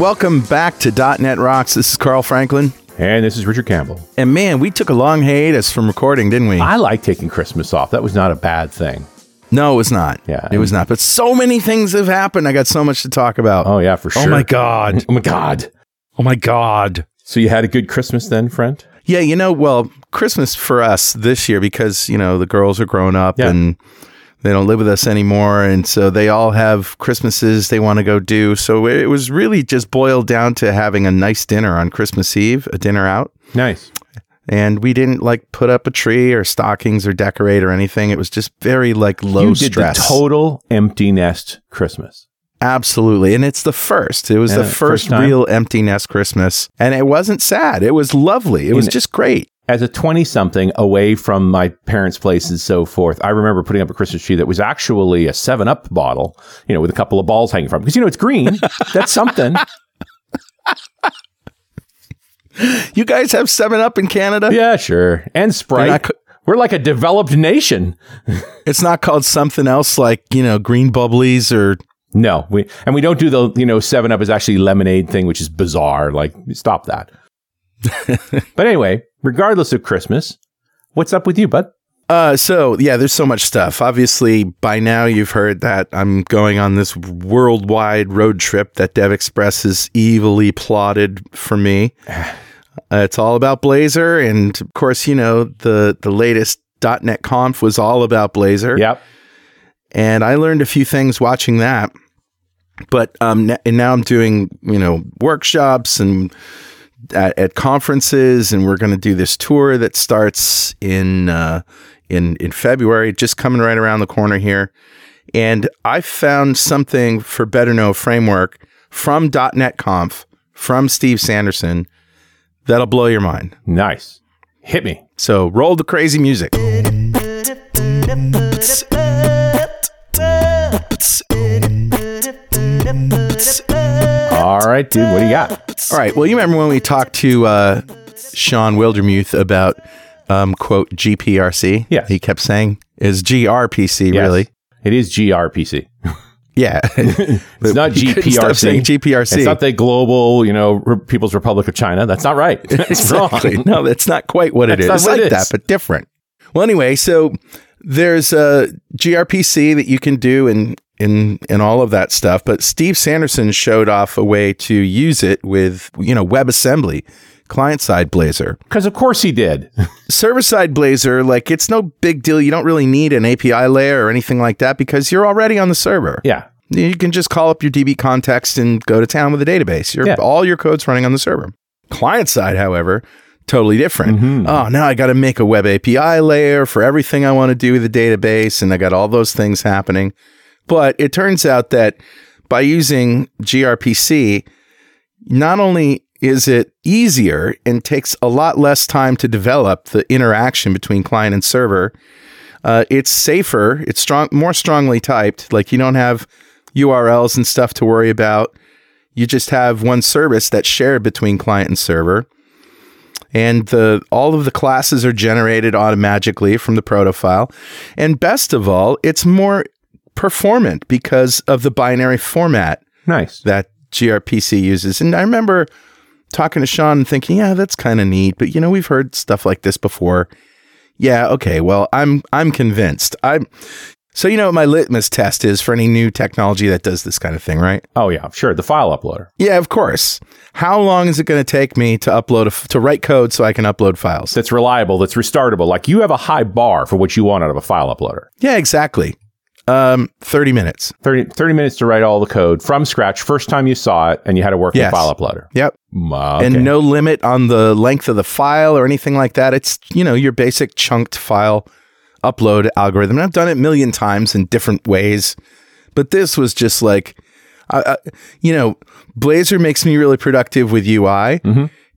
Welcome back to .NET Rocks. This is Carl Franklin. And this is Richard Campbell. And man, we took a long hiatus from recording, didn't we? I like taking Christmas off. That was not a bad thing. no, it was not. Yeah. It was not. But so many things have happened. I got so much to talk about. Oh, yeah, for sure. Oh my God. Oh, my God. Oh my God. So you had a good Christmas then, friend? Yeah, you know, well, Christmas for us this year because, you know, the girls are grown up Yeah. and they don't live with us anymore. And so they all have Christmases they want to go do. So it was really just boiled down to having a nice dinner on Christmas Eve, a dinner out. Nice. And we didn't like put up a tree or stockings or decorate or anything. It was just very like low you did stress. total empty nest Christmas. Absolutely. And it's the first. It was Yeah, the first first real empty nest Christmas. And it wasn't sad. It was lovely. It was just great. As a 20 something away from my parents' place and so forth, I remember putting up a Christmas tree that was actually a 7 Up bottle, you know, with a couple of balls hanging from it. Because, you know, it's green. That's something. You guys have 7 Up in Canada? Yeah, sure. And Sprite. co- We're like a developed nation. It's not called something else like, you know, green bubblies or No, we and we don't do the you know Seven Up is actually lemonade thing, which is bizarre. Like, stop that. but anyway, regardless of Christmas, what's up with you, bud? Uh, so yeah, there's so much stuff. Obviously, by now you've heard that I'm going on this worldwide road trip that DevExpress has evilly plotted for me. Uh, it's all about Blazor, and of course, you know the the latest .NET Conf was all about Blazor. Yep. and I learned a few things watching that. But um, and now I'm doing you know workshops and at, at conferences, and we're going to do this tour that starts in uh, in in February, just coming right around the corner here. And I found something for Better Know Framework from .NET Conf from Steve Sanderson that'll blow your mind. Nice. Hit me. So roll the crazy music. All right, dude. What do you got? All right. Well, you remember when we talked to uh, Shawn Wildermuth about um, quote GPRC? Yeah. He kept saying is GRPC Yes. really? It is GRPC. Yeah. It's not He couldn't stop saying GPRC. GPRC. It's not the global, you know, Re- People's Republic of China. That's not right. That's exactly. wrong. No, that's not quite what it That's is. not It's what like it that, is. but different. Well, anyway, so there's a gRPC that you can do and in and all of that stuff. But Steve Sanderson showed off a way to use it with you know WebAssembly, client side Blazor. Because of course he did. server side Blazor, like it's no big deal. You don't really need an API layer or anything like that because you're already on the server. yeah. You can just call up your DB context and go to town with a database. Your Yeah. all your code's running on the server. Client side, however, totally different. Mm-hmm. Oh, now I got to make a web API layer for everything I want to do with the database, and I got all those things happening. But it turns out that by using gRPC, not only is it easier and takes a lot less time to develop the interaction between client and server, uh, it's safer. It's strong, more strongly typed. Like you don't have URLs and stuff to worry about. You just have one service that's shared between client and server. And the all of the classes are generated automatically from the proto file. And best of all, it's more performant because of the binary format Nice. that gRPC uses. And I remember talking to Shawn and thinking, yeah, that's kind of neat, but you know, we've heard stuff like this before. Yeah, okay. Well, I'm I'm convinced. I'm so you know what my litmus test is for any new technology that does this kind of thing, right? Oh yeah, sure. The file uploader. Yeah, of course. How long is it going to take me to upload a f to write code so I can upload files? That's reliable. That's restartable. Like you have a high bar for what you want out of a file uploader. Yeah, exactly. Um, 30 minutes. 30, 30 minutes to write all the code from scratch. First time you saw it, and you had a working Yes. file uploader. Yep. Okay. and no limit on the length of the file or anything like that. It's you know your basic chunked file upload algorithm. And I've done it a million times in different ways, but this was just like, I, I, you know, Blazor makes me really productive with UI,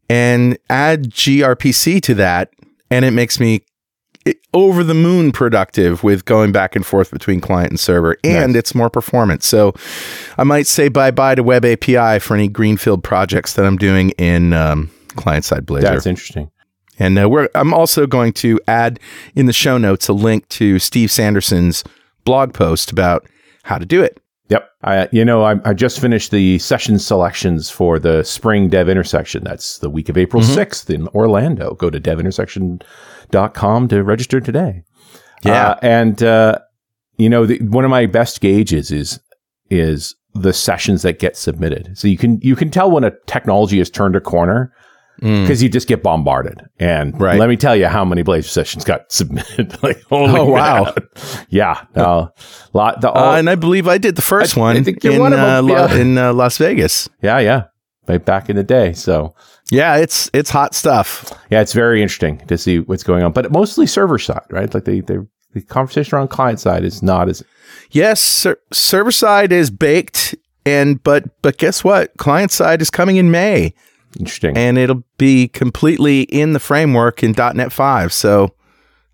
and add gRPC to that, and it makes me over the moon productive with going back and forth between client and server, and Nice. it's more performance. So I might say bye bye to Web API for any greenfield projects that I'm doing in um, client side Blazor. That's interesting. And uh, we're, I'm also going to add in the show notes a link to Steve Sanderson's blog post about how to do it. Yep. I, you know, I, I just finished the session selections for the spring dev intersection. That's the week of April Mhm. 6th in Orlando. Go to devintersection.com to register today. Yeah. Uh, and, uh, you know, the, one of my best gauges is, is the sessions that get submitted. So you can, you can tell when a technology has turned a corner Mm. because you just get bombarded. And Right. let me tell you how many Blazor sessions got submitted. like, Oh, wow. Yeah. Uh, lot, the, all, Uh, and I believe I did the first I- I one think in, one of uh, yeah. in uh, Las Vegas. yeah. Yeah. Right back in the day. So, Yeah, it's it's hot stuff. Yeah, it's very interesting to see what's going on, but mostly server side, right? Like they, they, the conversation around client side is not as Yes, ser- server side is baked, and but but guess what? Client side is coming in May, interesting. and it'll be completely in the framework in .NET Five. So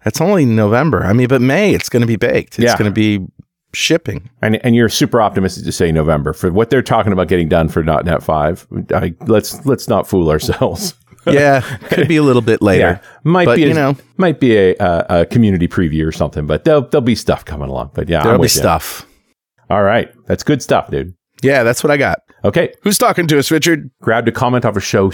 that's only November. I mean, but May it's going to be baked. It's Yeah. going to be shipping. And, and you're super optimistic to say November for what they're talking about getting done for .NET Five. I, let's let's not fool ourselves. Yeah, could be a little bit later. might But, be a, you know- might be a, a, a community preview or something, but there'll there'll be stuff coming along. But yeah, There'll be with you. stuff. All right, that's good stuff, dude. Yeah, that's what I got. Okay, Who's talking to us, Richard? grabbed a comment off of show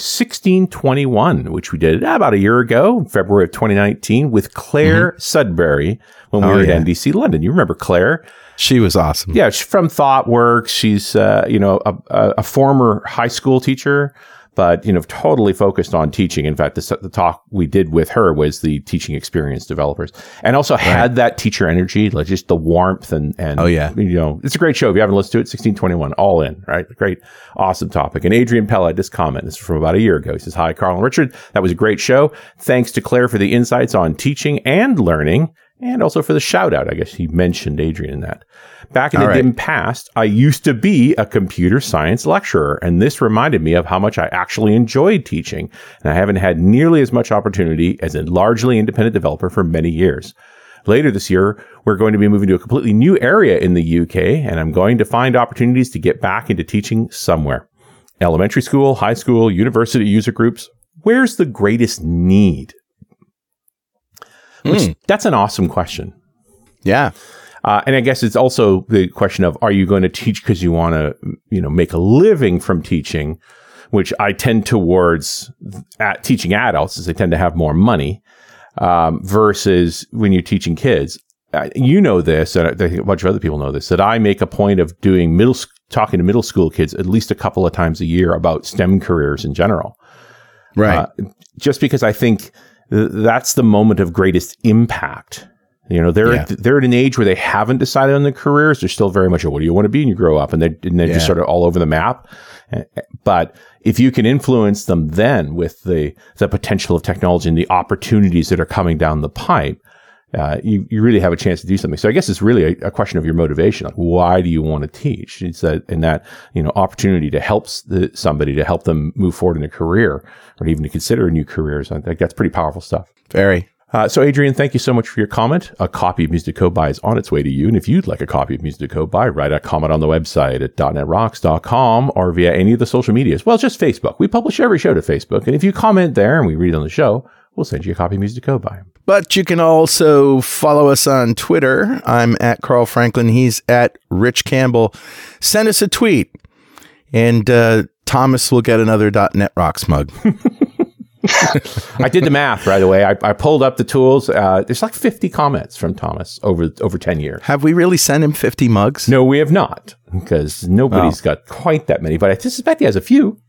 1621, which we did about a year ago, February of 2019, with Clare Sudbery when we Mm-hmm. Oh, were yeah. at NDC London. You remember Clare? She was awesome. Yeah, she's from ThoughtWorks. She's, uh, you know, a, a, former high school teacher, but, you know, totally focused on teaching. In fact, the, the talk we did with her was the teaching experience developers and also had that teacher energy, like just the warmth and, and, Oh, yeah. you know, it's a great show. If you haven't listened to it, 1621, all in, right? Great, awesome topic. And Adrian Pella had this comment. This is from about a year ago. He says, Hi, Carl and Richard. That was a great show. Thanks to Clare for the insights on teaching and learning. And also for the shout out. I guess he mentioned Adrian in that. Back in All the right. dim past, I used to be a computer science lecturer, and this reminded me of how much I actually enjoyed teaching. And I haven't had nearly as much opportunity as a largely independent developer for many years. Later this year, we're going to be moving to a completely new area in the UK, and I'm going to find opportunities to get back into teaching somewhere. Elementary school, high school, university user groups. Where's the greatest need? Which, Hmm. that's an awesome question. Yeah. Uh, and I guess it's also the question of are you going to teach because you want to, you know, make a living from teaching, which I tend towards at teaching adults as they tend to have more money, um, versus when you're teaching kids. Uh, you know this, and I think a bunch of other people know this, that I make a point of doing middle, talking to middle school kids at least a couple of times a year about STEM careers in general Right. uh, just because I think th- that's the moment of greatest impact. You know, they're Yeah. they're at an age where they haven't decided on their careers. They're still very much, a, what do you want to be when you grow up? And they and they're just sort of all over the map. Uh, But if you can influence them then with the the potential of technology and the opportunities that are coming down the pipe, uh, you, you really have a chance to do something. So I guess it's really a, a question of your motivation. Like, why do you want to teach? It's that, and that, you know, opportunity to help the, somebody to help them move forward in a career or even to consider a new careers. I think that's pretty powerful stuff. Very. Uh, so, Adrian, thank you so much for your comment. A copy of Music to Code By is on its way to you. And if you'd like a copy of Music to Code By, write a comment on the website at .netrocks.com or via any of the social medias. Well, just Facebook. We publish every show to Facebook. And if you comment there and we read on the show, we'll send you a copy of Music to Code By. Him. But you can also follow us on Twitter. I'm at Carl Franklin. He's at Rich Campbell. Send us a tweet, and uh, Thomas will get another .NET Rocks mug. I did the math right away. I, I pulled up the tools. Uh, there's like 50 comments from Thomas over over 10 years. Have we really sent him 50 mugs? No, we have not because nobody's got quite that many, but I suspect he has a few.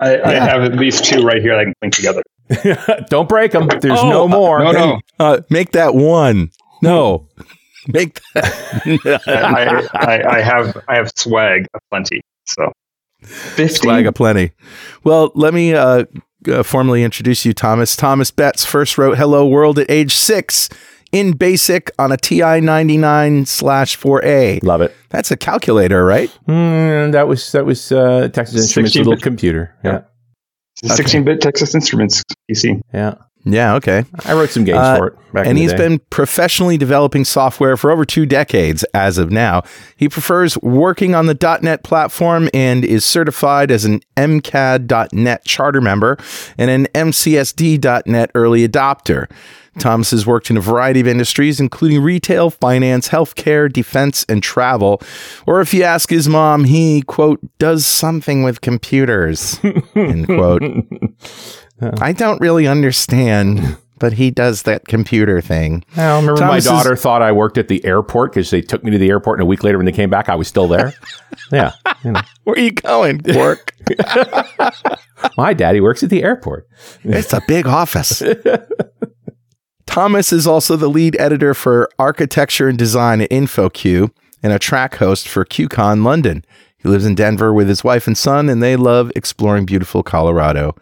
I, I have at least two right here that I can link together. Don't break them. There's Oh, no more. No, no. Uh, make that one. No. Make that. I, I, I have I have swag aplenty. So fifty. Swag aplenty. Well, let me uh, uh, formally introduce you, Thomas. Thomas Betts first wrote Hello World at age six in BASIC on a TI 99 slash 4A. Love it. That's a calculator, right? Mm, that was that was uh, Texas Instruments' little bit. computer. Yeah, Sixteen bit Texas Instruments PC. yeah. Yeah, okay. I wrote some games Uh, for it back in and the he's day. been professionally developing software for over two decades as of now. He prefers working on the .NET platform and is certified as an MCAD.NET charter member and an MCSD.NET early adopter. Thomas has worked in a variety of industries, including retail, finance, healthcare, defense, and travel. Or if you ask his mom, he, quote, does something with computers, end quote. I don't really understand, but he does that computer thing. I remember Thomas my daughter thought I worked at the airport because they took me to the airport, and a week later, when they came back, I was still there. yeah, you know. Where are you going, Work. my daddy works at the airport. it's a big office. Thomas is also the lead editor for architecture and design at InfoQ and a track host for QCon London. He lives in Denver with his wife and son, and they love exploring beautiful Colorado.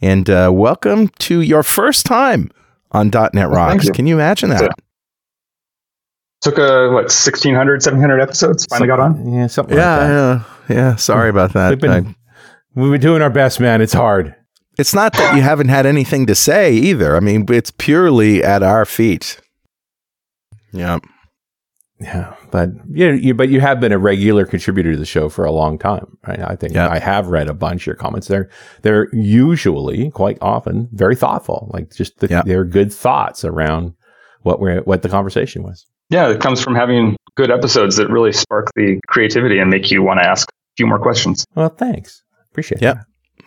And uh, welcome to your first time on .NET Rocks. you. Can you imagine that? Took a what 1600, 1700 episodes. Finally got on. Yeah, something like that. Yeah, yeah, yeah. Sorry about that. We've been, I- we've been doing our best, man. It's hard. It's not that you haven't had anything to say either. I mean, it's purely at our feet. Yeah. Yeah, but yeah, you, but you have been a regular contributor to the show for a long time, right? I think Yeah. I have read a bunch of your comments. They're they're usually quite often very thoughtful, like just the, Yeah. they're good thoughts around what we're what the conversation was. Yeah, it comes from having good episodes that really spark the creativity and make you want to ask a few more questions. Well, thanks, appreciate Yeah.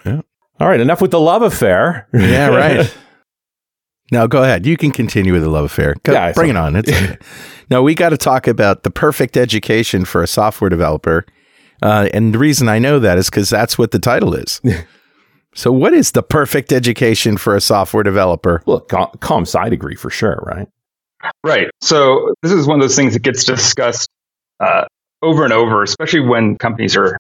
Yeah. All right, enough with the love affair. Yeah, right. now go ahead. You can continue with the love affair. Go, Yeah, bring it on. It's okay. no, we got to talk about the perfect education for a software developer. Uh, and the reason I know that is because that's what the title is. so, what is the perfect education for a software developer? Look, com, com sci degree for sure, right? Right. So this is one of those things that gets discussed uh, over and over, especially when companies are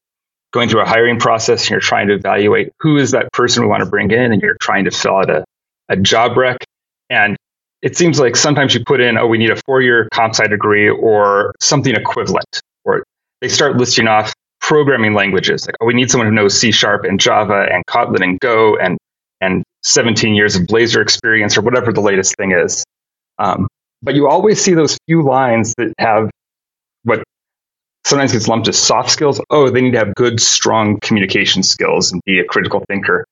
going through a hiring process and you're trying to evaluate who is that person we want to bring in and you're trying to fill out a, a job rec. And it seems like sometimes you put in, oh, we need a four-year comp sci degree or something equivalent. Or they start listing off programming languages like, oh, we need someone who knows C sharp and Java and Kotlin and Go and and 17 years of Blazor experience or whatever the latest thing is. Um, but you always see those few lines that have what sometimes gets lumped as soft skills. Oh, they need to have good, strong communication skills and be a critical thinker.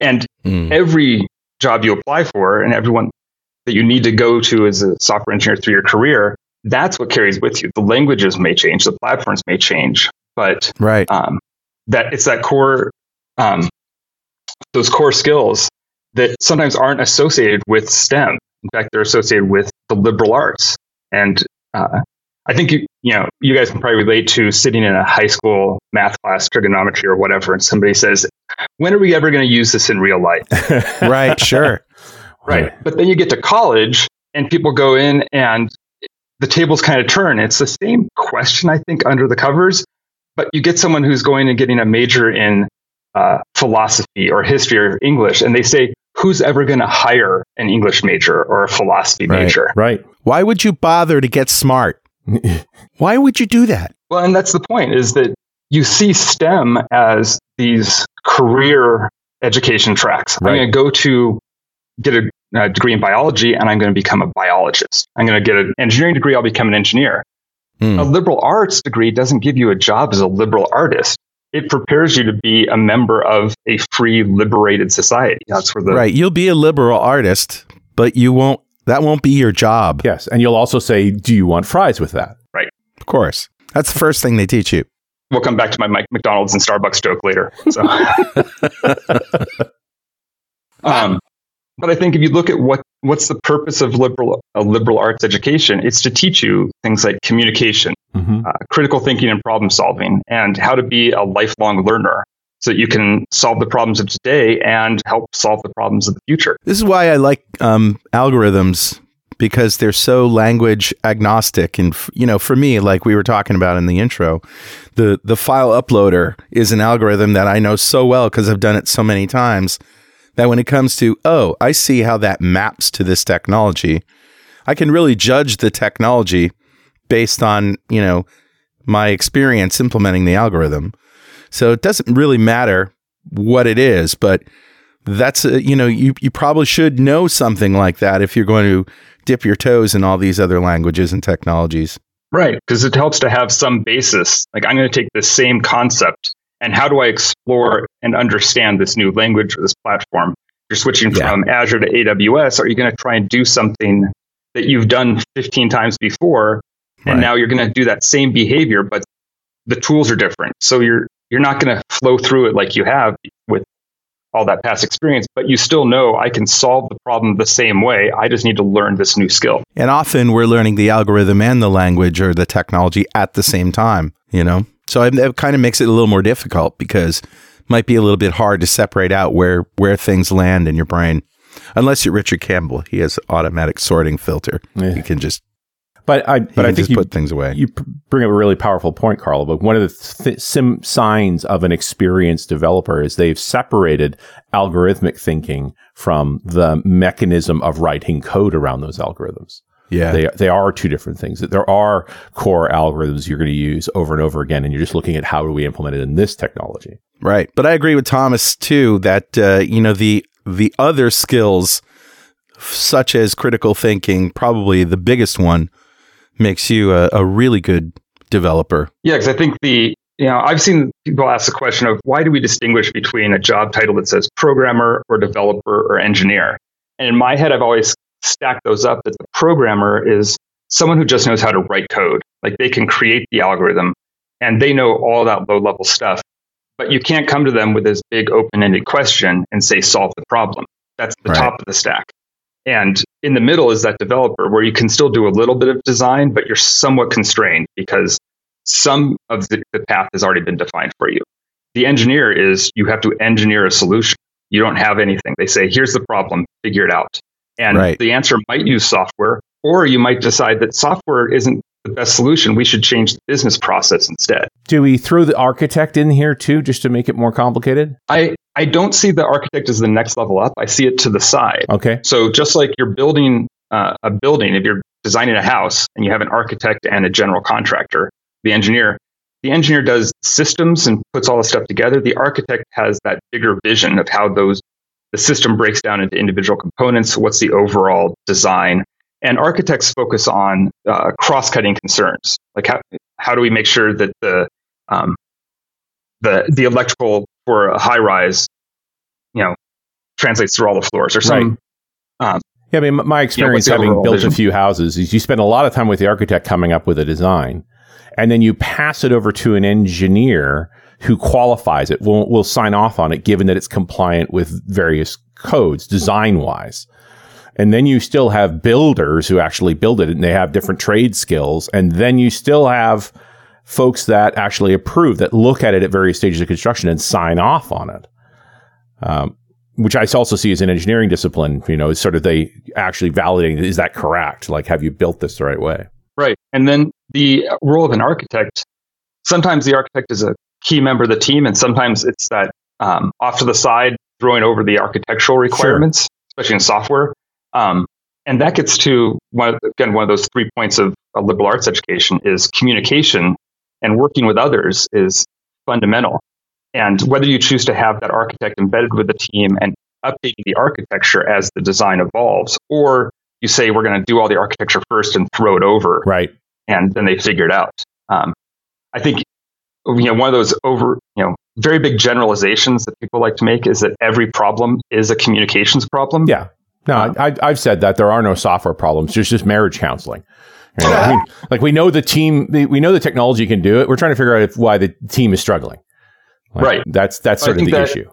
And Hmm. every job you apply for and everyone that you need to go to as a software engineer through your career, that's what carries with you. The languages may change, the platforms may change, but Right. um, that it's that core, um, those core skills that sometimes aren't associated with STEM. In fact, they're associated with the liberal arts. And uh, I think you, you know, you guys can probably relate to sitting in a high school math class, trigonometry or whatever, and somebody says, "When are we ever going to use this in real life?" right. Sure. Right. But then you get to college and people go in and the tables kind of turn. It's the same question, I think, under the covers, but you get someone who's going and getting a major in uh, philosophy or history or English, and they say, who's ever going to hire an English major or a philosophy Right. major? Right. Why would you bother to get smart? Why would you do that? Well, and that's the point is that you see STEM as these career education tracks. Right. I'm going to go to get a, a degree in biology and I'm going to become a biologist. I'm going to get an engineering degree, I'll become an engineer. Hmm. A liberal arts degree doesn't give you a job as a liberal artist. It prepares you to be a member of a free, liberated society. That's where the Right. You'll be a liberal artist, but you won't, that won't be your job. Yes, and you'll also say, "Do you want fries with that?" Right. Of course. That's the first thing they teach you. we'll come back to my Mc- McDonald's and Starbucks joke later. So, um, but I think if you look at what what's the purpose of liberal a liberal arts education, it's to teach you things like communication, Mm-hmm. uh, critical thinking, and problem solving, and how to be a lifelong learner, so that you can solve the problems of today and help solve the problems of the future. This is why I like um, algorithms because they're so language agnostic. And you know, for me, like we were talking about in the intro, the the file uploader is an algorithm that I know so well because I've done it so many times. That when it comes to oh, I see how that maps to this technology, I can really judge the technology based on you know my experience implementing the algorithm. So it doesn't really matter what it is, but that's a, you know you you probably should know something like that if you're going to dip your toes in all these other languages and technologies. Right, because it helps to have some basis. Like I'm going to take this same concept and how do I explore and understand this new language or this platform You're switching Yeah. from Azure to AWS. Are you going to try and do something that you've done 15 times before, and Right. now you're going to do that same behavior, but the tools are different. So you're you're not going to flow through it like you have with all that past experience, but you still know I can solve the problem the same way. I just need to learn this new skill. And often we're learning the algorithm and the language or the technology at the same time, you know? So it, it kind of makes it a little more difficult because it might be a little bit hard to separate out where, where things land in your brain. Unless you're Richard Campbell, he has automatic sorting filter. Yeah. You can just, But I but I think just you put things away. you bring up a really powerful point, Carl. But one of the th- sim- signs of an experienced developer is they've separated algorithmic thinking from the mechanism of writing code around those algorithms. yeah. They they are two different things. There are core algorithms you're going to use over and over again, and you're just looking at how do we implement it in this technology. Right. But I agree with Thomas too that uh, you know the the other skills such as critical thinking, probably the biggest one, makes you a, a really good developer. Yeah, because I think the you know I've seen people ask the question of why do we distinguish between a job title that says programmer or developer or engineer? And in my head, I've always stacked those up that the programmer is someone who just knows how to write code, like they can create the algorithm and they know all that low level stuff. But you can't come to them with this big open ended question and say solve the problem. That's the Right. top of the stack. And in the middle is that developer where you can still do a little bit of design, but you're somewhat constrained because some of the, the path has already been defined for you. The engineer is you have to engineer a solution. You don't have anything. They say, here's the problem, figure it out. And Right. the answer might use software, or you might decide that software isn't the best solution. We should change the business process instead. Do we throw the architect in here too, just to make it more complicated? I, I don't see the architect as the next level up. I see it to the side. Okay. So just like you're building uh, a building, if you're designing a house and you have an architect and a general contractor, the engineer, the engineer does systems and puts all the stuff together. The architect has that bigger vision of how those the system breaks down into individual components. What's the overall design? And architects focus on uh, cross-cutting concerns, like how how do we make sure that the um, the the electrical for a high rise, you know, translates through all the floors or some Yeah, I mean, my experience the having built vision? a few houses is you spend a lot of time with the architect coming up with a design, and then you pass it over to an engineer who qualifies it, will will sign off on it, given that it's compliant with various codes, design wise. And then you still have builders who actually build it, and they have different trade skills. And then you still have folks that actually approve, that look at it at various stages of construction and sign off on it. Um, which I also see as an engineering discipline, you know, is sort of they actually validating is that correct? Like, have you built this the right way? Right. And then the role of an architect, sometimes the architect is a key member of the team, and sometimes it's that um, off to the side, throwing over the architectural requirements, especially in software. Um, and that gets to one of, again one of those three points of a liberal arts education is communication and working with others is fundamental. And whether you choose to have that architect embedded with the team and updating the architecture as the design evolves, or you say we're going to do all the architecture first and throw it over Right. and then they figure it out. Um, I think you know one of those over you know very big generalizations that people like to make is that every problem is a communications problem. Yeah. No, I, I, I've said that there are no software problems. There's just marriage counseling. You know, I mean, like we know the team, we know the technology can do it. We're trying to figure out if, why the team is struggling. Like, Right. That's that's sort of the that- issue.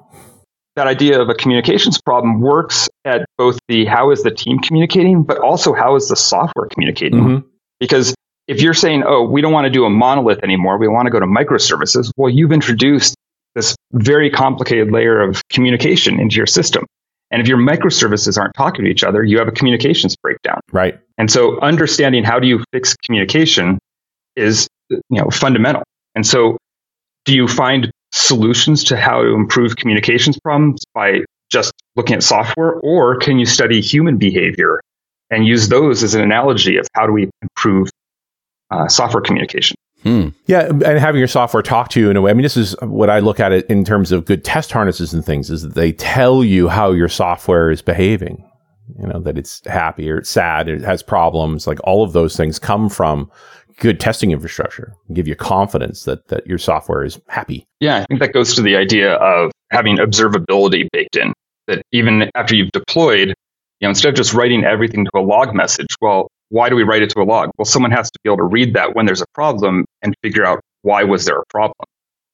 That idea of a communications problem works at both the how is the team communicating, but also how is the software communicating. Mhm. Because if you're saying, oh, we don't want to do a monolith anymore, we want to go to microservices, well, you've introduced this very complicated layer of communication into your system. And if your microservices aren't talking to each other, you have a communications breakdown. Right. And so understanding how do you fix communication is you know fundamental. And so do you find solutions to how to improve communications problems by just looking at software or can you study human behavior and use those as an analogy of how do we improve uh, software communication? Hmm. Yeah, and having your software talk to you in a way. I mean, this is what I look at it in terms of good test harnesses and things. Is that they tell you how your software is behaving. You know that it's happy or it's sad, or it has problems. Like all of those things come from good testing infrastructure. Give you confidence that that your software is happy. Yeah, I think that goes to the idea of having observability baked in. that even after you've deployed, you know, instead of just writing everything to a log message, well, why do we write it to a log? Well, someone has to be able to read that when there's a problem and figure out why was there a problem.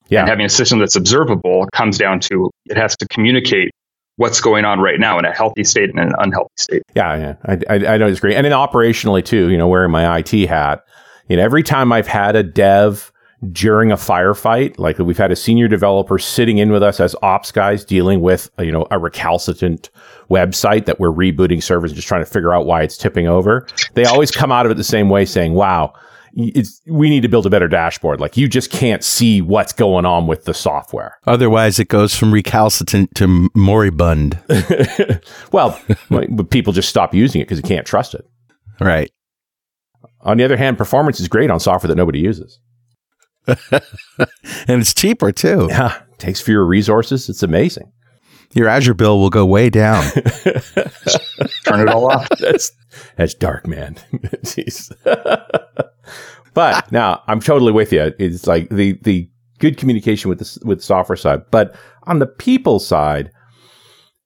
Yeah. And having a system that's observable comes down to it has to communicate what's going on right now in a healthy state and an unhealthy state. Yeah, yeah, I, I, I don't disagree. And then operationally too, you know, wearing my IT hat, you know, every time I've had a dev during a firefight, like we've had a senior developer sitting in with us as ops guys dealing with, you know, a recalcitrant website that we're rebooting servers and just trying to figure out why it's tipping over. They always come out of it the same way saying, wow, it's, we need to build a better dashboard. Like you just can't see what's going on with the software. Otherwise, it goes from recalcitrant to moribund. well, people just stop using it because you can't trust it. Right. On the other hand, performance is great on software that nobody uses. and it's cheaper too. Yeah, takes fewer resources. It's amazing. Your Azure bill will go way down. Turn it all off. that's that's dark, man. but now I'm totally with you. It's like the the good communication with the with the software side, but on the people side,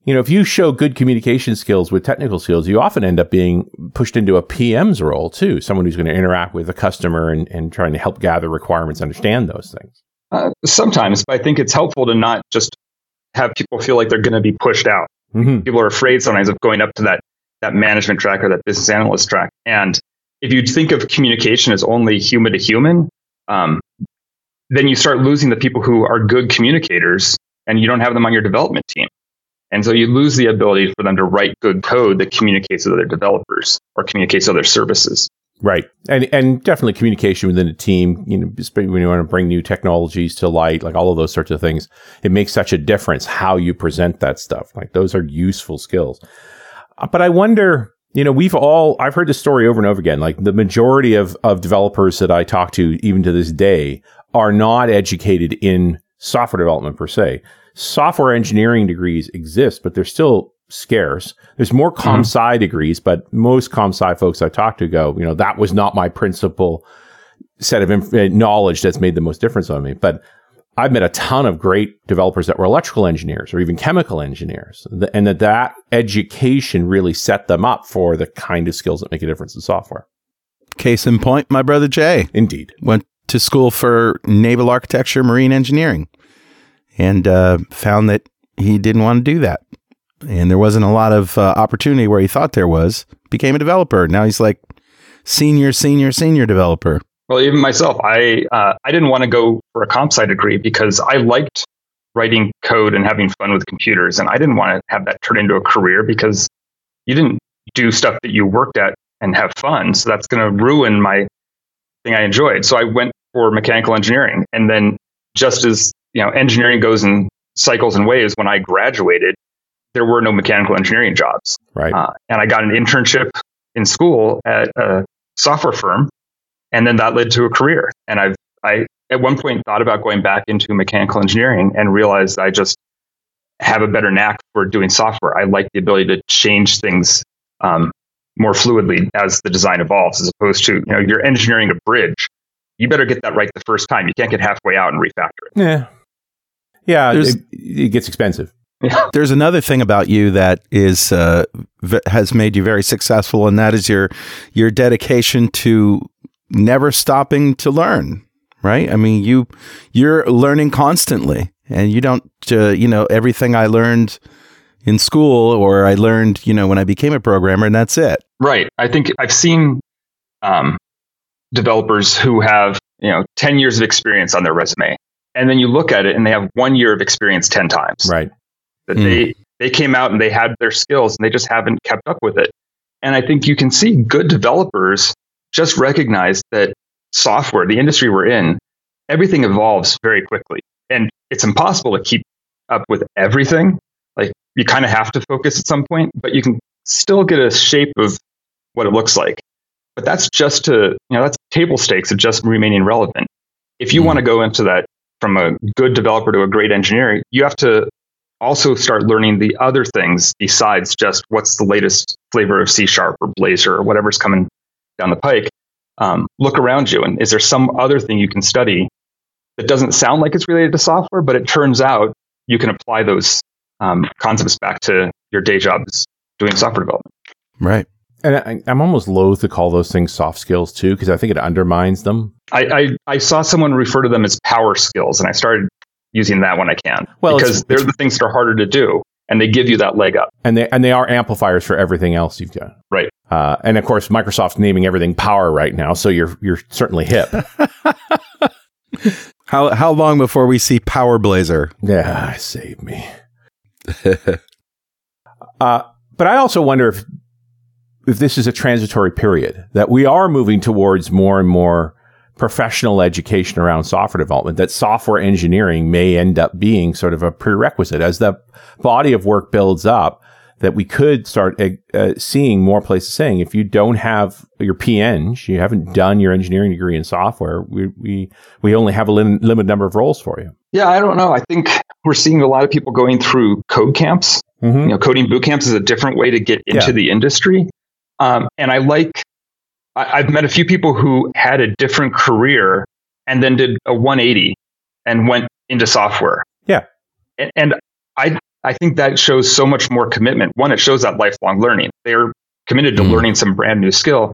you know, if you show good communication skills with technical skills, you often end up being pushed into a PM's role too, someone who's going to interact with a customer and, and trying to help gather requirements, understand those things. Uh, sometimes, but I think it's helpful to not just have people feel like they're going to be pushed out. Mm-hmm. People are afraid sometimes of going up to that that management track or that business analyst track. And if you think of communication as only human to human, um, then you start losing the people who are good communicators, and you don't have them on your development team. And so you lose the ability for them to write good code that communicates with other developers or communicates other services. Right. And and definitely communication within a team, you know, especially when you want to bring new technologies to light, like all of those sorts of things, it makes such a difference how you present that stuff. Like those are useful skills. Uh, but I wonder, you know, we've all I've heard this story over and over again. Like the majority of of developers that I talk to even to this day are not educated in software development per se. Software engineering degrees exist, but they're still scarce. There's more mm-hmm. com sci mm-hmm. degrees, but most com sci folks I talk to go, you know, that was not my principal set of inf- uh, knowledge that's made the most difference on me. But I've met a ton of great developers that were electrical engineers or even chemical engineers, and that that education really set them up for the kind of skills that make a difference in software. Case in point, my brother Jay. Indeed. Went to school for naval architecture, marine engineering, and uh, found that he didn't want to do that and there wasn't a lot of uh, opportunity where he thought there was. Became a developer. Now he's like senior, senior, senior developer. Well, even myself, I uh, I didn't want to go for a comp sci degree because I liked writing code and having fun with computers, and I didn't want to have that turn into a career because you didn't do stuff that you worked at and have fun. So that's going to ruin my thing I enjoyed. So I went for mechanical engineering, and then just as you know, engineering goes in cycles and waves. When I graduated, there were no mechanical engineering jobs. Right. Uh, and I got an internship in school at a software firm, and then that led to a career. And I've I at one point thought about going back into mechanical engineering and realized I just have a better knack for doing software. I like the ability to change things um, more fluidly as the design evolves, as opposed to you know you're engineering a bridge. You better get that right the first time. You can't get halfway out and refactor it. Yeah, yeah, it, it, gets expensive. There's another thing about you that is uh, v- has made you very successful, and that is your your dedication to never stopping to learn. Right? I mean, you you're learning constantly, and you don't uh, you know everything I learned in school or I learned you know when I became a programmer, and that's it. Right. I think I've seen um, developers who have you know 10 years of experience on their resume and then you look at it and they have one year of experience 10 times right that mm. they they came out and they had their skills and they just haven't kept up with it. And I think you can see good developers just recognize that software, the industry we're in, everything evolves very quickly. And it's impossible to keep up with everything. Like you kind of have to focus at some point, but you can still get a shape of what it looks like. But that's just to, you know, that's table stakes of just remaining relevant. If you mm. want to go into that from a good developer to a great engineer, you have to also start learning the other things besides just what's the latest flavor of C sharp or Blazor or whatever's coming down the pike. Um, look around you, and is there some other thing you can study that doesn't sound like it's related to software, but it turns out you can apply those um, concepts back to your day jobs doing software development. Right. And I, I'm almost loath to call those things soft skills too, because I think it undermines them. I, I, I saw someone refer to them as power skills, and I started using that when I can Well, because it's- they're the things that are harder to do, and they give you that leg up. and they and they are amplifiers for everything else you've done. Right. Uh, and of course, Microsoft's naming everything Power right now, so you're you're certainly hip. How how long before we see Power Blazor? yeah, save me. Uh, but I also wonder if if this is a transitory period that we are moving towards more and more professional education around software development. That software engineering may end up being sort of a prerequisite as the body of work builds up. That we could start uh, seeing more places saying if you don't have your PNG, you haven't done your engineering degree in software, we we, we only have a lim- limited number of roles for you. Yeah, I don't know. I think we're seeing a lot of people going through code camps. Mm-hmm. You know, coding boot camps is a different way to get into Yeah. the industry. Um, and I like, I, I've met a few people who had a different career and then did a 180 and went into software. Yeah. And, and I, I think that shows so much more commitment. One, it shows that lifelong learning. They're committed to Mm. learning some brand new skill,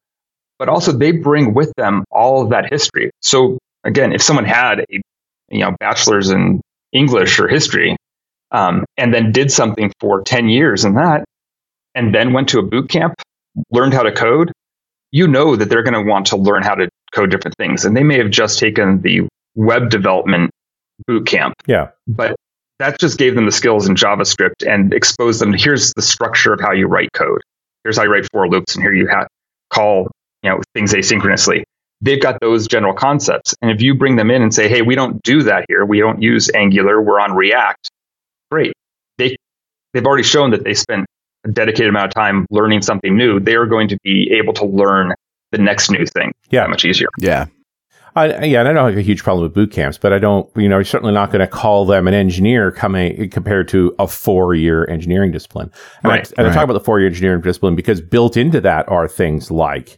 but also they bring with them all of that history. So again, if someone had a, you know, bachelor's in English or history, um, and then did something for 10 years in that, and then went to a boot camp, learned how to code, you know that they're going to want to learn how to code different things. And they may have just taken the web development boot camp, Yeah. but that just gave them the skills in JavaScript and exposed them to here's the structure of how you write code. Here's how you write for loops, and here you ha- call you know things asynchronously. They've got those general concepts, and if you bring them in and say, "Hey, we don't do that here. We don't use Angular. We're on React." Great. They they've already shown that they spent a dedicated amount of time learning something new. They are going to be able to learn the next new thing Yeah. much easier. Yeah. I, yeah, and I don't have a huge problem with boot camps, but I don't, you know, you're certainly not going to call them an engineer coming compared to a four year engineering discipline. And, Right, I, and I talk about the four year engineering discipline because built into that are things like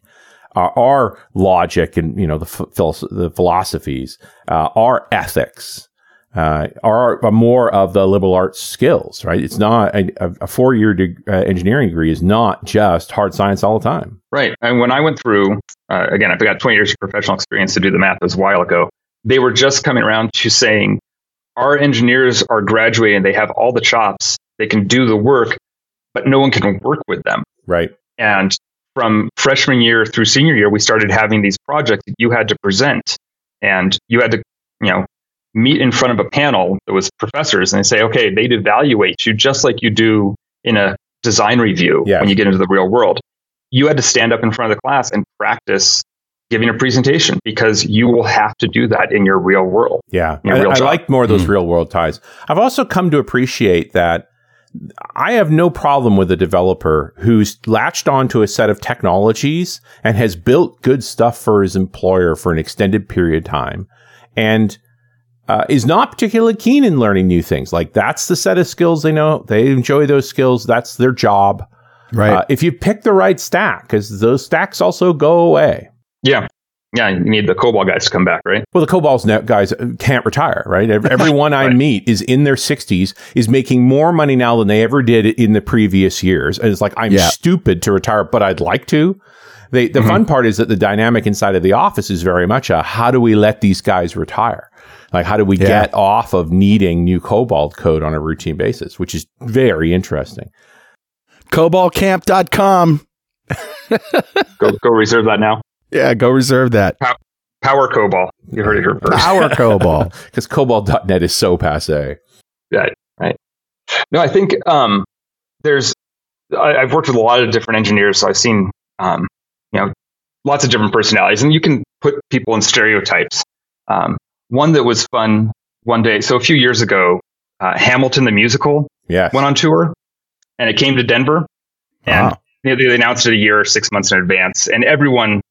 uh, our logic and, you know, the, phil- the philosophies, uh, our ethics, uh, are, are more of the liberal arts skills, right? It's not a, a four year de- uh, engineering degree is not just hard science all the time. Right. And when I went through, uh, again, I've got 20 years of professional experience to do the math. It was a while ago. They were just coming around to saying, our engineers are graduating. They have all the chops. They can do the work, but no one can work with them. Right. And from freshman year through senior year, we started having these projects that you had to present and you had to, you know, meet in front of a panel that was professors and they say, okay, they'd evaluate you just like you do in a design review Yes. when you get into the real world. You had to stand up in front of the class and practice giving a presentation because you will have to do that in your real world. Yeah, Yeah, I, real I like more of those Mm. real world ties. I've also come to appreciate that I have no problem with a developer who's latched onto a set of technologies and has built good stuff for his employer for an extended period of time and uh, is not particularly keen in learning new things. Like that's the set of skills they know. They enjoy those skills. That's their job. Right. Uh, if you pick the right stack, because those stacks also go away. Yeah. Yeah. You need the COBOL guys to come back, right? Well, the COBOL's net guys can't retire, right? Ev- Everyone I meet is in their 60s, is making more money now than they ever did in the previous years. And it's like, I'm Yeah. stupid to retire, but I'd like to. They, the Mhm. fun part is that the dynamic inside of the office is very much a how do we let these guys retire? Like, how do we Yeah. get off of needing new COBOL code on a routine basis, which is very interesting. Cobolcamp.com. Go, go reserve that now. Yeah, go reserve that. Power COBOL. You heard it here first. Power Cobol. Because COBOL.net is so passe. Right, right. No, I think um, there's. I, I've worked with a lot of different engineers, so I've seen, um, you know, lots of different personalities, and you can put people in stereotypes. Um, one that was fun one day. So a few years ago, uh, Hamilton the musical Yes. went on tour, and it came to Denver, and Wow. they, they announced it a year or six months in advance, and everyone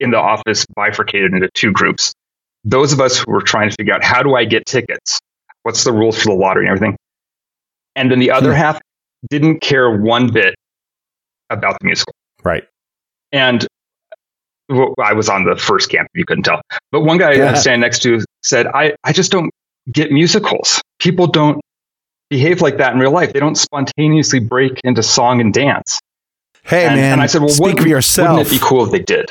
in the office bifurcated into two groups. Those of us who were trying to figure out how do I get tickets, what's the rules for the lottery and everything, and then the other Hmm. half didn't care one bit about the musical. right. And well, I was on the first camp, if you couldn't tell. But one guy I Yeah. was standing next to said, I, I just don't get musicals. People don't behave like that in real life. They don't spontaneously break into song and dance. Hey, and, man. And I said, well, speak wouldn't, for yourself. Wouldn't it be cool if they did?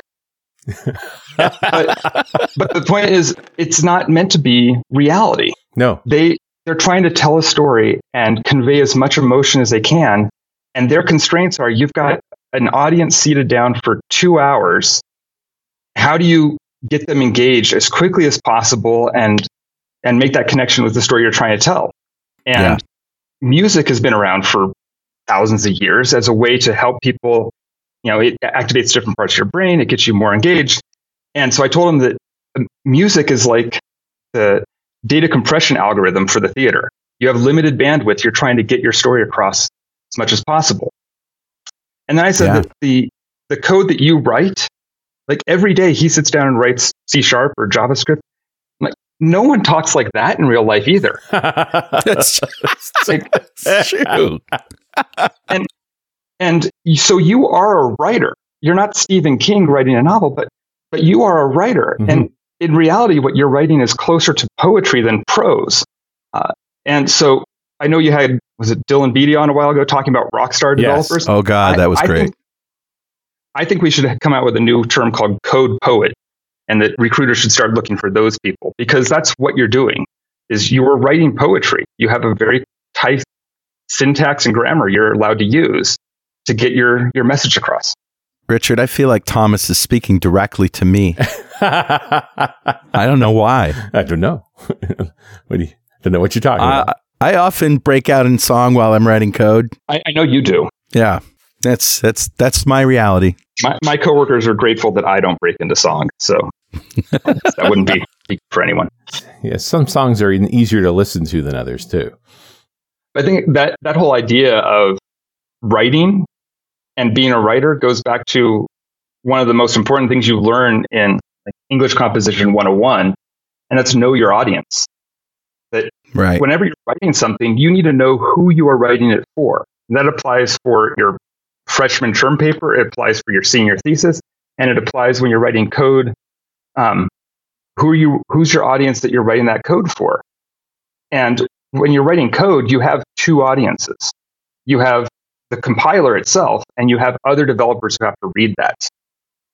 but, but the point is, it's not meant to be reality. No. They they're trying to tell a story and convey as much emotion as they can, and their constraints are: you've got an audience seated down for two hours. How do you get them engaged as quickly as possible and and make that connection with the story you're trying to tell? And Yeah. music has been around for thousands of years as a way to help people. You know, it activates different parts of your brain. It gets you more engaged. And so I told him that um, music is like the data compression algorithm for the theater. You have limited bandwidth. You're trying to get your story across as much as possible. And then I said Yeah. that the the code that you write, like every day he sits down and writes C sharp or JavaScript. Like no one talks like that in real life either. That's, that's true. And you- so you are a writer. You're not Stephen King writing a novel, but but you are a writer. Mhm. And in reality, what you're writing is closer to poetry than prose. Uh, and so I know you had was it Dylan Beattie on a while ago talking about rockstar Yes. developers. Oh, God, that was I great. Think, I think we should come out with a new term called code poet, and that recruiters should start looking for those people because that's what you're doing. Is you're writing poetry. You have a very tight syntax and grammar you're allowed to use to get your your message across. Richard, I feel like Thomas is speaking directly to me. I I don't know why. I don't know. what do you, don't know what you're talking about. I, I often break out in song while I'm writing code. I, I know you do. Yeah, that's that's that's my reality. My, my coworkers are grateful that I don't break into song, so that wouldn't be be for anyone. Yeah, some songs are even easier to listen to than others too. I think that that whole idea of writing and being a writer goes back to one of the most important things you learn in like, English Composition 101, and that's know your audience. Right. Whenever you're writing something, you need to know who you are writing it for. And that applies for your freshman term paper, it applies for your senior thesis, and it applies when you're writing code. Um, who are you? Who's your audience that you're writing that code for? And when you're writing code, you have two audiences. You have the compiler itself, and you have other developers who have to read that.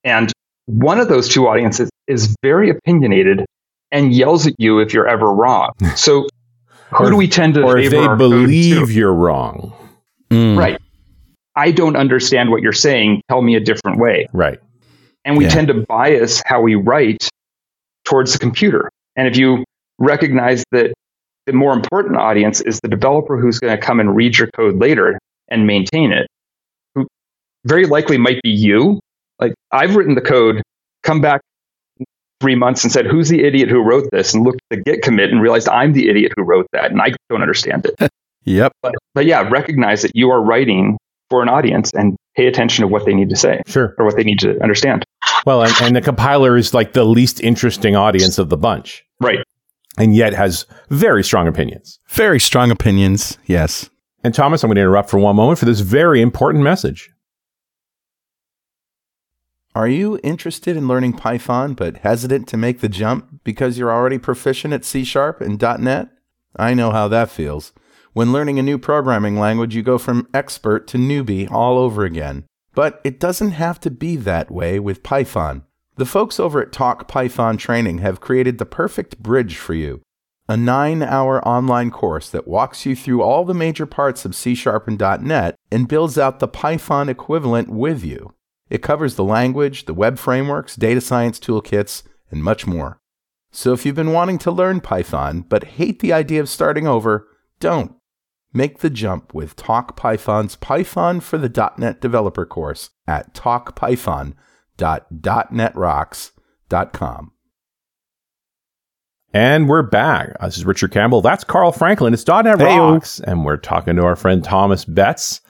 And one of those two audiences is very opinionated and yells at you if you're ever wrong. So, who Or- do we tend to Or if favor they code to? believe you're wrong. Mm. Right. I don't understand what you're saying. Tell me a different way. Right. And we Yeah. tend to bias how we write towards the computer. And if you recognize that the more important audience is the developer who's going to come and read your code later and maintain it, who very likely might be you. Like I've written the code, come back three months and said, Who's the idiot who wrote this? And looked at the Git commit and realized I'm the idiot who wrote that. And I don't understand it. Yep. But, but yeah, recognize that you are writing for an audience and pay attention to what they need to say Sure. or what they need to understand. Well, and, and the compiler is like the least interesting audience of the bunch, Right. and yet has very strong opinions. Very strong opinions. Yes. And Thomas, I'm going to interrupt for one moment for this very important message. Are you interested in learning Python but hesitant to make the jump because you're already proficient at C Sharp and .NET? I know how that feels. When learning a new programming language, you go from expert to newbie all over again. But it doesn't have to be that way with Python. The folks over at Talk Python Training have created the perfect bridge for you. A nine hour online course that walks you through all the major parts of C Sharp and .NET and builds out the Python equivalent with you. It covers the language, the web frameworks, data science toolkits, and much more. So if you've been wanting to learn Python but hate the idea of starting over, don't. Make the jump with Talk Python's Python for the .NET Developer course at talkpython.netrocks.com. And we're back. Uh, this is Richard Campbell. That's Carl Franklin. It's .NET Heyo. Rocks. And we're talking to our friend Thomas Betts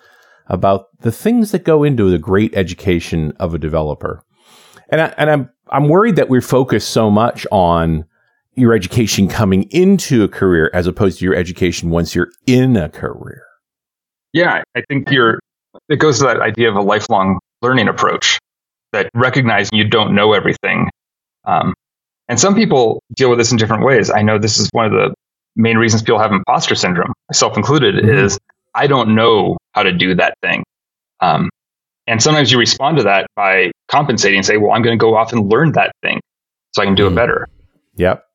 about the things that go into the great education of a developer. And, I, and I'm, I'm worried that we're focused so much on your education coming into a career as opposed to your education once you're in a career. Yeah, I think you're. It goes to that idea of a lifelong learning approach that recognizing you don't know everything. Um, and some people deal with this in different ways. I know this is one of the main reasons people have imposter syndrome, myself included, Mhm. is I don't know how to do that thing. Um, and sometimes you respond to that by compensating and say, well, I'm going to go off and learn that thing so I can do Mhm. it better. Yep.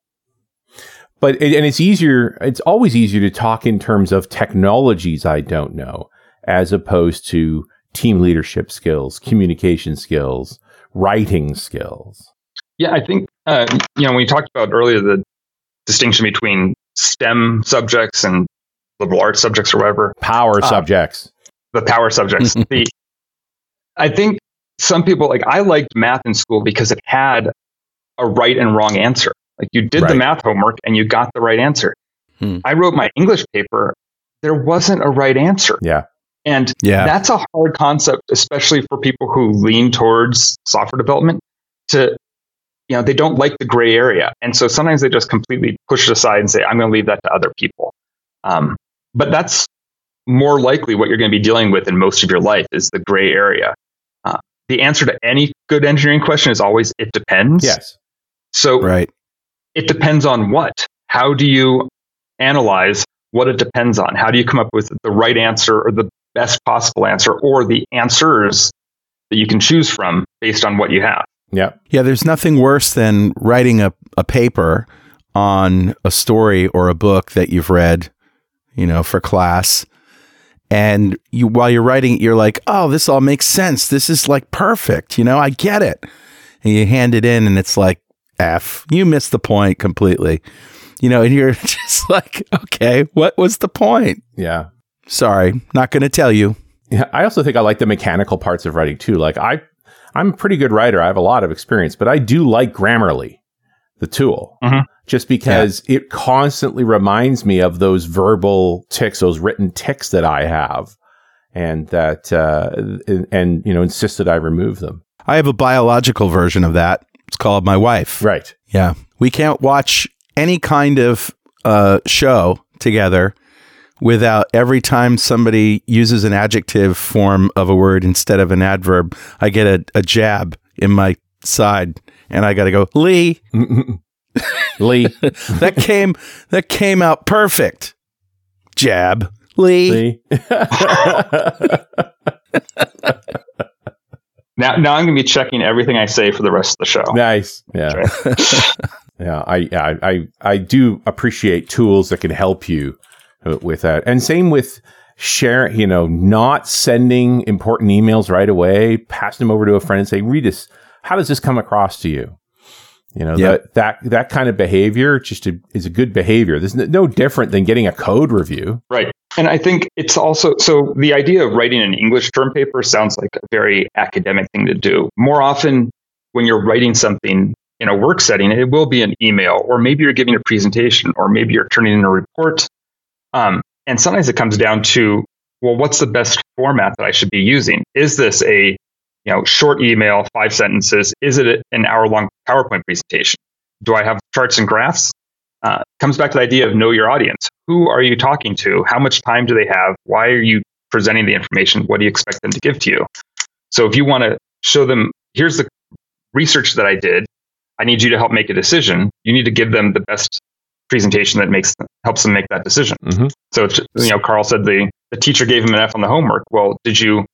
But it, and it's easier. It's always easier to talk in terms of technologies I don't know, as opposed to team leadership skills, communication skills, writing skills. Yeah, I think, uh, you know, when we talked about earlier the distinction between STEM subjects and liberal arts subjects or whatever, Power Ah. subjects. the power subjects. the, I think some people like I liked math in school because it had a right and wrong answer. Like you did the math homework and you got the right answer. Hmm. I wrote my English paper. There wasn't a right answer. Yeah. And Yeah. that's a hard concept, especially for people who lean towards software development to, you know, they don't like the gray area. And so sometimes they just completely push it aside and say, I'm going to leave that to other people. Um, but that's more likely what you're going to be dealing with in most of your life is the gray area. Uh, the answer to any good engineering question is always, it depends. Yes. So Right. It depends on what? How do you analyze what it depends on? How do you come up with the right answer or the best possible answer or the answers that you can choose from based on what you have? Yep. Yeah, there's nothing worse than writing a, a paper on a story or a book that you've read, you know, for class. And you while you're writing it, you're like, oh, this all makes sense. This is like perfect. You know, I get it. And you hand it in and it's like, F, you missed the point completely. You know, and you're just like, okay, what was the point? Yeah. Sorry, not going to tell you. Yeah. I also think I like the mechanical parts of writing too. Like I, I'm a pretty good writer. I have a lot of experience, but I do like Grammarly, the tool, Mhm. just because it constantly reminds me of those verbal ticks, those written ticks that I have, and that, uh, and, and you know, insist that I remove them. I have a biological version of that. It's called my wife. Right. Yeah. We can't watch any kind of uh, show together without every time somebody uses an adjective form of a word instead of an adverb, I get a, a jab in my side and I got to go, Lee, Lee, that came, that came out perfect. Jab. Lee. Lee. Now, now I'm going to be checking everything I say for the rest of the show. nice. Yeah. yeah. I, yeah, I, I, I do appreciate tools that can help you with that. And same with share, you know, not sending important emails right away, passing them over to a friend and say, read this. How does this come across to you? You know, Yeah. that, that, that kind of behavior just a, is a good behavior. There's no different than getting a code review. Right. And I think it's also so the idea of writing an English term paper sounds like a very academic thing to do. More often, when you're writing something in a work setting, it will be an email, or maybe you're giving a presentation, or maybe you're turning in a report. Um, and sometimes it comes down to, well, what's the best format that I should be using? Is this a you know short email, five sentences? Is it an hour long PowerPoint presentation? Do I have charts and graphs? Uh, comes back to the idea of know your audience. Who are you talking to? How much time do they have? Why are you presenting the information? What do you expect them to give to you? So if you want to show them, here's the research that I did. I need you to help make a decision. You need to give them the best presentation that makes helps them make that decision. Mhm. So it's, you know, Carl said the the teacher gave him an F on the homework. Well, did you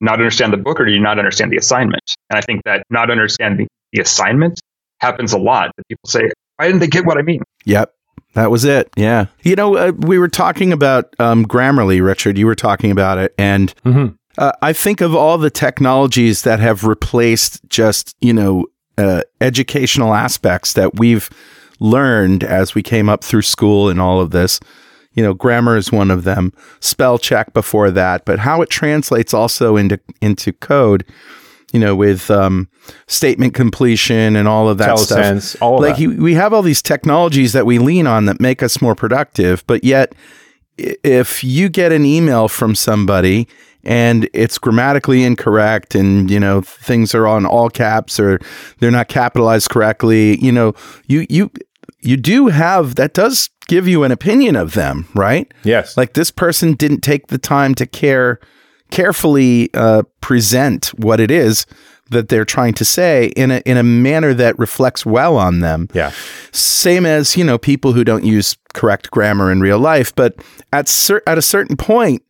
not understand the book or did you not understand the assignment? And I think that not understanding the assignment happens a lot. That people say, why didn't they get what I mean? Yep. That was it. Yeah. You know, uh, we were talking about um, Grammarly, Richard. You were talking about it. And Mm-hmm. uh, I think of all the technologies that have replaced just, you know, uh, educational aspects that we've learned as we came up through school and all of this. You know, grammar is one of them. Spell check before that, but how it translates also into into code. You know, with um, statement completion and all of that stuff IntelliSense, all of like that. you, we have all these technologies that we lean on that make us more productive but yet if you get an email from somebody and it's grammatically incorrect and you know things are on all caps or they're not capitalized correctly you know you you you do have that does give you an opinion of them right yes. like this person didn't take the time to care carefully uh, present what it is that they're trying to say in a in a manner that reflects well on them. Yeah. Same as, you know, people who don't use correct grammar in real life, but at cer- at a certain point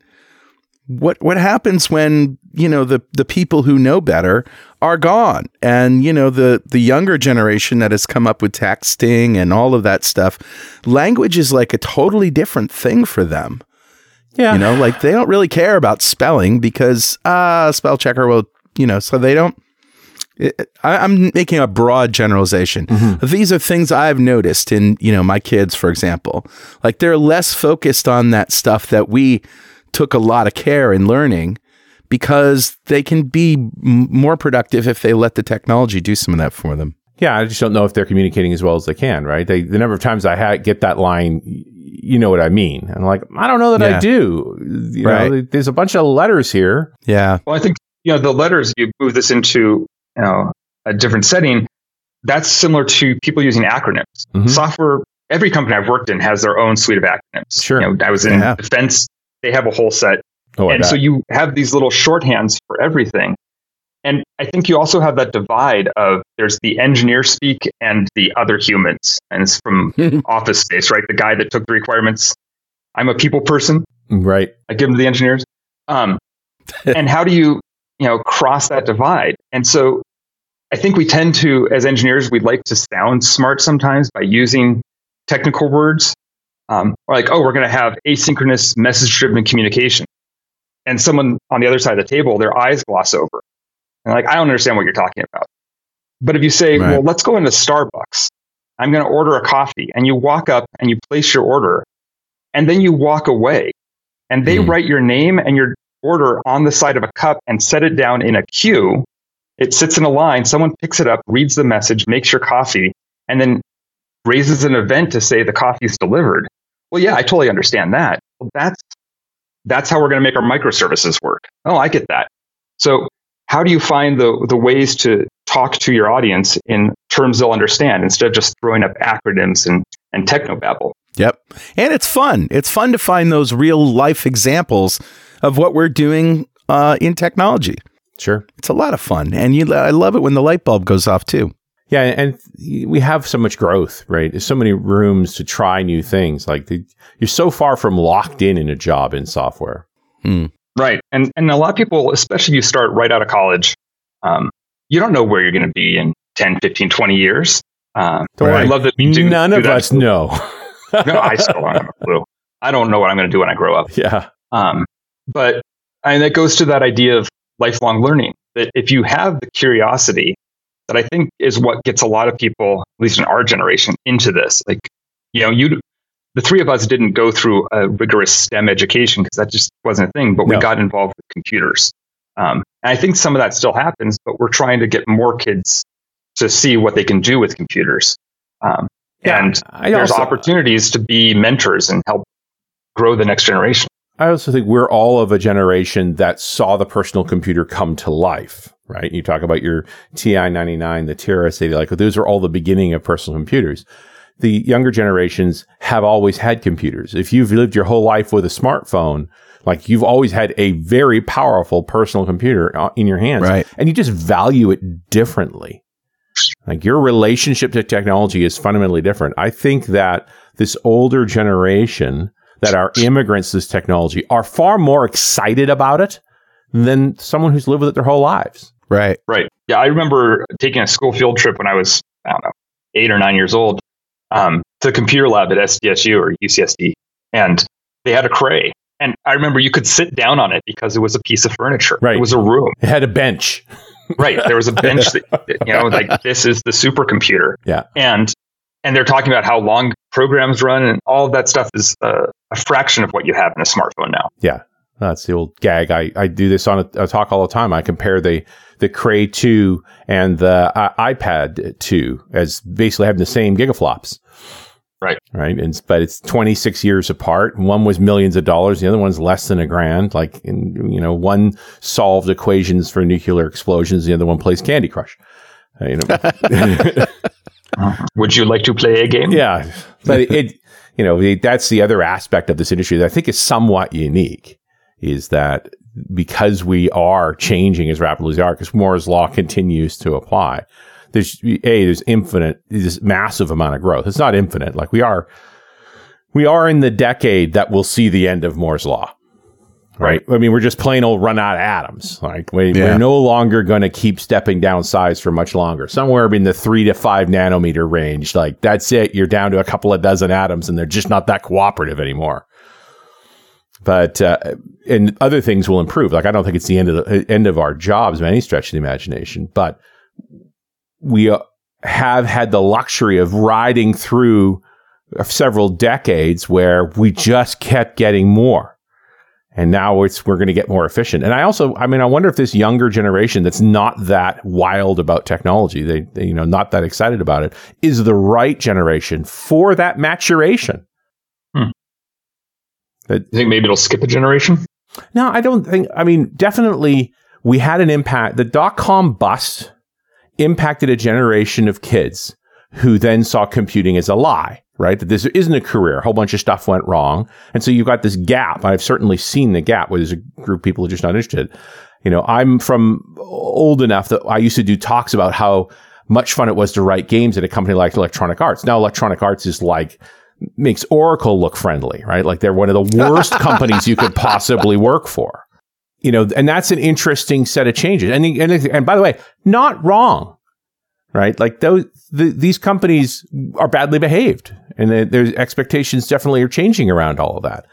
what what happens when, you know, the the people who know better are gone and you know the the younger generation that has come up with texting and all of that stuff language is like a totally different thing for them Yeah. you know, like they don't really care about spelling because uh spell checker will, you know, so they don't. It, I, I'm making a broad generalization. These are things I've noticed in, you know, my kids, for example. Like they're less focused on that stuff that we took a lot of care in learning because they can be m- more productive if they let the technology do some of that for them. Yeah, I just don't know if they're communicating as well as they can, right? They, the number of times I ha- get that line, you know what I mean. And like, I don't know that I do. You Right. know, there's a bunch of letters here. Yeah. Well, I think you know the letters. You move this into you know a different setting. That's similar to people using acronyms. Mhm. Software. Every company I've worked in has their own suite of acronyms. Sure. You know, I was in Yeah. defense. They have a whole set, Oh, I and so you have these little shorthands for everything. And I think you also have that divide of there's the engineer speak and the other humans, and it's from Office Space, right? The guy that took the requirements. I'm a people person. right. I give them to the engineers. Um, and how do you, you know, cross that divide? And so I think we tend to, as engineers, we'd like to sound smart sometimes by using technical words. Um, or like, oh, we're going to have asynchronous message driven communication. And someone on the other side of the table, their eyes gloss over. And like, I don't understand what you're talking about. But if you say, Right. well, let's go into Starbucks, I'm going to order a coffee, and you walk up and you place your order, and then you walk away, and they Hmm. write your name and your order on the side of a cup and set it down in a queue. It sits in a line. Someone picks it up, reads the message, makes your coffee, and then raises an event to say the coffee is delivered. Well, yeah, I totally understand that. Well, that's that's how we're going to make our microservices work. Oh, I get that. So, how do you find the the ways to talk to your audience in terms they'll understand instead of just throwing up acronyms and and technobabble? Yep. And it's fun. It's fun to find those real life examples of what we're doing uh, in technology. Sure. It's a lot of fun. And you, I love it when the light bulb goes off too. Yeah, and we have so much growth, right? There's so many rooms to try new things. Like the, you're so far from locked in in a job in software. Right. And and a lot of people, especially if you start right out of college, um, you don't know where you're going to be in 10, 15, 20 years. Um, Don't I worry. love that we do, None do of that. us know. no, I still don't have a clue. I don't know what I'm going to do when I grow up. yeah. Um, but and that goes to that idea of lifelong learning. That if you have the curiosity, that I think is what gets a lot of people, at least in our generation, into this. Like, you know, you, the three of us didn't go through a rigorous STEM education because that just wasn't a thing. But we No. got involved with computers, um, and I think some of that still happens. But we're trying to get more kids to see what they can do with computers. Um, Yeah, and I there's also- opportunities to be mentors and help grow the next generation. I also think we're all of a generation that saw the personal computer come to life, right? You talk about your TI 99, the TRS-80, like those are all the beginning of personal computers. The younger generations have always had computers. If you've lived your whole life with a smartphone, like you've always had a very powerful personal computer uh, in your hands Right. and you just value it differently. Like your relationship to technology is fundamentally different. I think that this older generation that are immigrants to this technology are far more excited about it than someone who's lived with it their whole lives. Right. Right. Yeah, I remember taking a school field trip when I was, I don't know, eight or nine years old um, to the computer lab at SDSU or UCSD. And they had a Cray. And I remember you could sit down on it because it was a piece of furniture. Right. It was a room. It had a bench. Right. There was a bench that, you know, like this is the supercomputer. Yeah. And and they're talking about how long programs run and all of that stuff is uh, a fraction of what you have in a smartphone now. Yeah. That's the old gag. I, I do this on a, a talk all the time. I compare the, the Cray 2 and the uh, iPad 2 as basically having the same gigaflops. Right. Right. And, but it's 26 years apart. One was millions of dollars. The other one's less than a grand. Like, in, you know, one solved equations for nuclear explosions. The other one plays Candy Crush. Uh, you know, Would you like to play a game? yeah. But it, it you know, it, that's the other aspect of this industry that I think is somewhat unique is that because we are changing as rapidly as we are, because Moore's law continues to apply. There's a there's infinite, this massive amount of growth. It's not infinite. Like we are, we are in the decade that will see the end of Moore's law. Right. I mean, we're just plain old run out of atoms. Like we, Yeah. we're no longer going to keep stepping down size for much longer. Somewhere in the three to five nanometer range. Like that's it. You're down to a couple of dozen atoms, and they're just not that cooperative anymore. But uh, and other things will improve. Like I don't think it's the end of the end of our jobs by any stretch of the imagination. But we uh, have had the luxury of riding through several decades where we just kept getting more. And now it's we're going to get more efficient. And I also, I mean, I wonder if this younger generation that's not that wild about technology, they, they you know, not that excited about it, is the right generation for that maturation. Uh, you think maybe it'll skip a generation? No, I don't think. I mean, definitely, we had an impact. The dot com bust impacted a generation of kids who then saw computing as a lie, right? That this isn't a career. A whole bunch of stuff went wrong. And so you've got this gap. I've certainly seen the gap where there's a group of people who are just not interested. You know, I'm from old enough that I used to do talks about how much fun it was to write games at a company like Electronic Arts. Now, Electronic Arts is like, makes Oracle look friendly, right? Like they're one of the worst companies you could possibly work for. You know, and that's an interesting set of changes. And and, and by the way, not wrong, right? Like those the, these companies are badly behaved, and the- their expectations definitely are changing around all of that.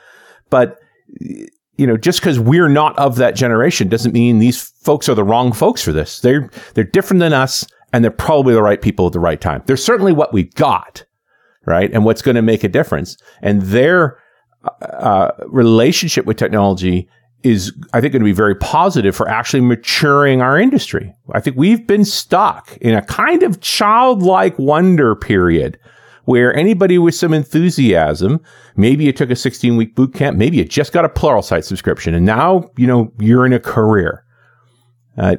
But you know, just because we're not of that generation doesn't mean these folks are the wrong folks for this. They're they're different than us, and they're probably the right people at the right time. They're certainly what we got right? And what's going to make a difference. And their uh, relationship with technology is, I think, going to be very positive for actually maturing our industry. I think we've been stuck in a kind of childlike wonder period where anybody with some enthusiasm, maybe you took a 16 week boot camp, maybe you just got a Pluralsight subscription, and now, you know, you're in a career. Uh,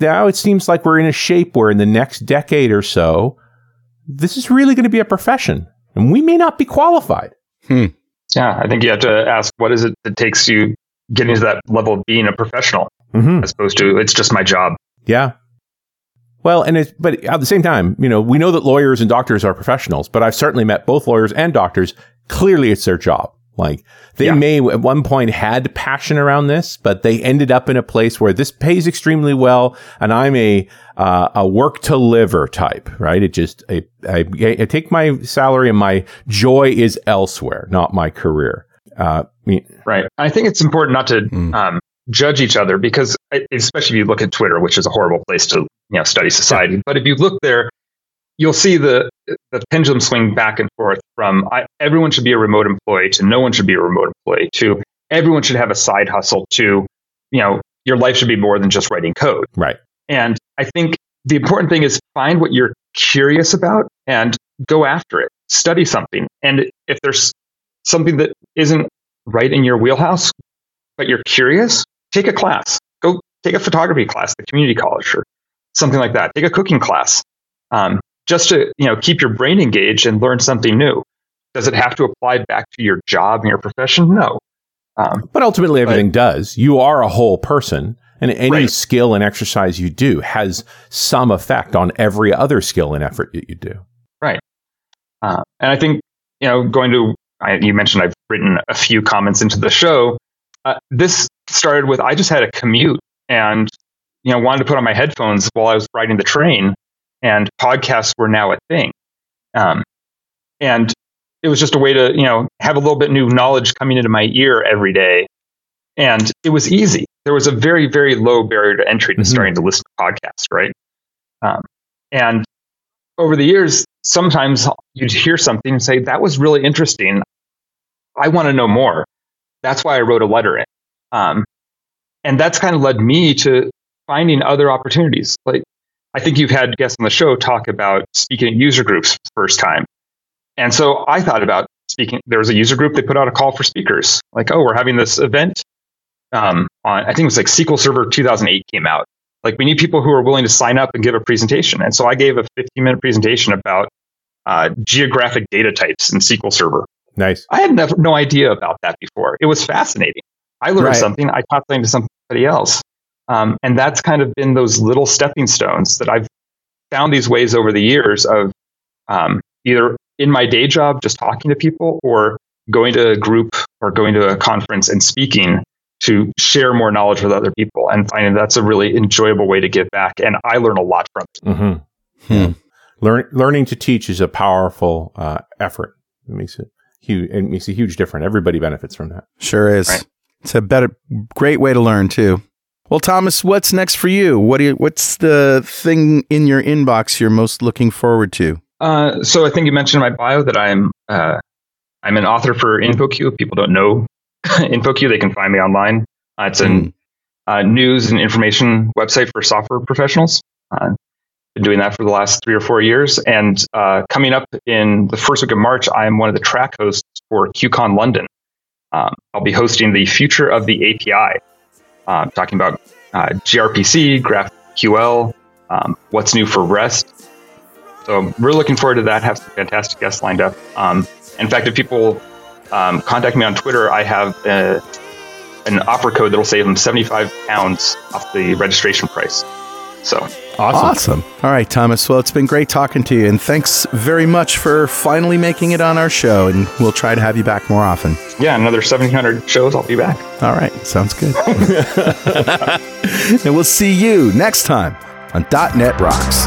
now it seems like we're in a shape where in the next decade or so, this is really going to be a profession and we may not be qualified. Yeah, I think you have to ask what is it that takes you getting to that level of being a professional Mm-hmm. as opposed to it's just my job. Yeah. Well, and it's, but at the same time, you know, we know that lawyers and doctors are professionals, but I've certainly met both lawyers and doctors. Clearly it's their job. Like they Yeah. may at one point had passion around this, but they ended up in a place where this pays extremely well. And I'm a, uh, a work to liver type, right? It just, I, I, I take my salary and my joy is elsewhere, not my career. Uh, Right. I think it's important not to Mm. um, judge each other because, especially if you look at Twitter, which is a horrible place to you know study society. But if you look there, you'll see the the pendulum swing back and forth from I, everyone should be a remote employee to no one should be a remote employee to everyone should have a side hustle to you know your life should be more than just writing code. right. And I think the important thing is find what you're curious about and go after it. Study something. And if there's something that isn't right in your wheelhouse, but you're curious, take a class. Go take a photography class at the community college or something like that. Take a cooking class. Um, just to you know keep your brain engaged and learn something new. Does it have to apply back to your job and your profession? No. Um, But ultimately, everything does. You are a whole person, and any Right. skill and exercise you do has some effect on every other skill and effort that you do. Right. Uh, and I think, you know, going to, I, you mentioned I've written a few comments into the show. Uh, this started with I just had a commute and, you know, wanted to put on my headphones while I was riding the train, and podcasts were now a thing. Um, and it was just a way to, you know, have a little bit new knowledge coming into my ear every day. And it was easy. There was a very, very low barrier to entry to Mhm. starting to listen to podcasts, right? Um, and over the years, sometimes you'd hear something and say, that was really interesting. I want to know more. That's why I wrote a letter in. Um, and that's kind of led me to finding other opportunities. Like, I think you've had guests on the show talk about speaking at user groups first time. And so I thought about speaking. There was a user group, they put out a call for speakers. Like, oh, we're having this event um, on, I think it was like SQL Server 2008 came out. Like, we need people who are willing to sign up and give a presentation. And so I gave a 15 minute presentation about uh, geographic data types in SQL Server. Nice. I had never, no idea about that before. It was fascinating. I learned Right. something. I taught something to somebody else. Um, and that's kind of been those little stepping stones that I've found these ways over the years of um, either in my day job, just talking to people, or going to a group or going to a conference and speaking to share more knowledge with other people and finding that's a really enjoyable way to give back. And I learn a lot from it. Mm-hmm. Hmm. Learn, learning to teach is a powerful uh, effort. It makes it huge. It makes a huge difference. Everybody benefits from that. Sure is. Right. It's a better, great way to learn too. Well, Thomas, what's next for you? What do you, what's the thing in your inbox you're most looking forward to? Uh, so I think you mentioned in my bio that I'm uh, I'm an author for InfoQ. If people don't know InfoQ, they can find me online. Uh, it's a mm. Uh, news and information website for software professionals. Uh, been doing that for the last three or four years. And uh, coming up in the first week of March, I am one of the track hosts for QCon London. Um, I'll be hosting the future of the API, uh, talking about uh, gRPC, GraphQL, um, what's new for REST. So we're looking forward to that. Have some fantastic guests lined up. Um, in fact, if people um, contact me on Twitter, I have a, an offer code that'll save them 75 pounds off the registration price. So awesome. awesome. All right, Thomas. Well, it's been great talking to you, and thanks very much for finally making it on our show. And we'll try to have you back more often. Yeah, another 700 shows. I'll be back. All right, sounds good. and we'll see you next time on .NET Rocks.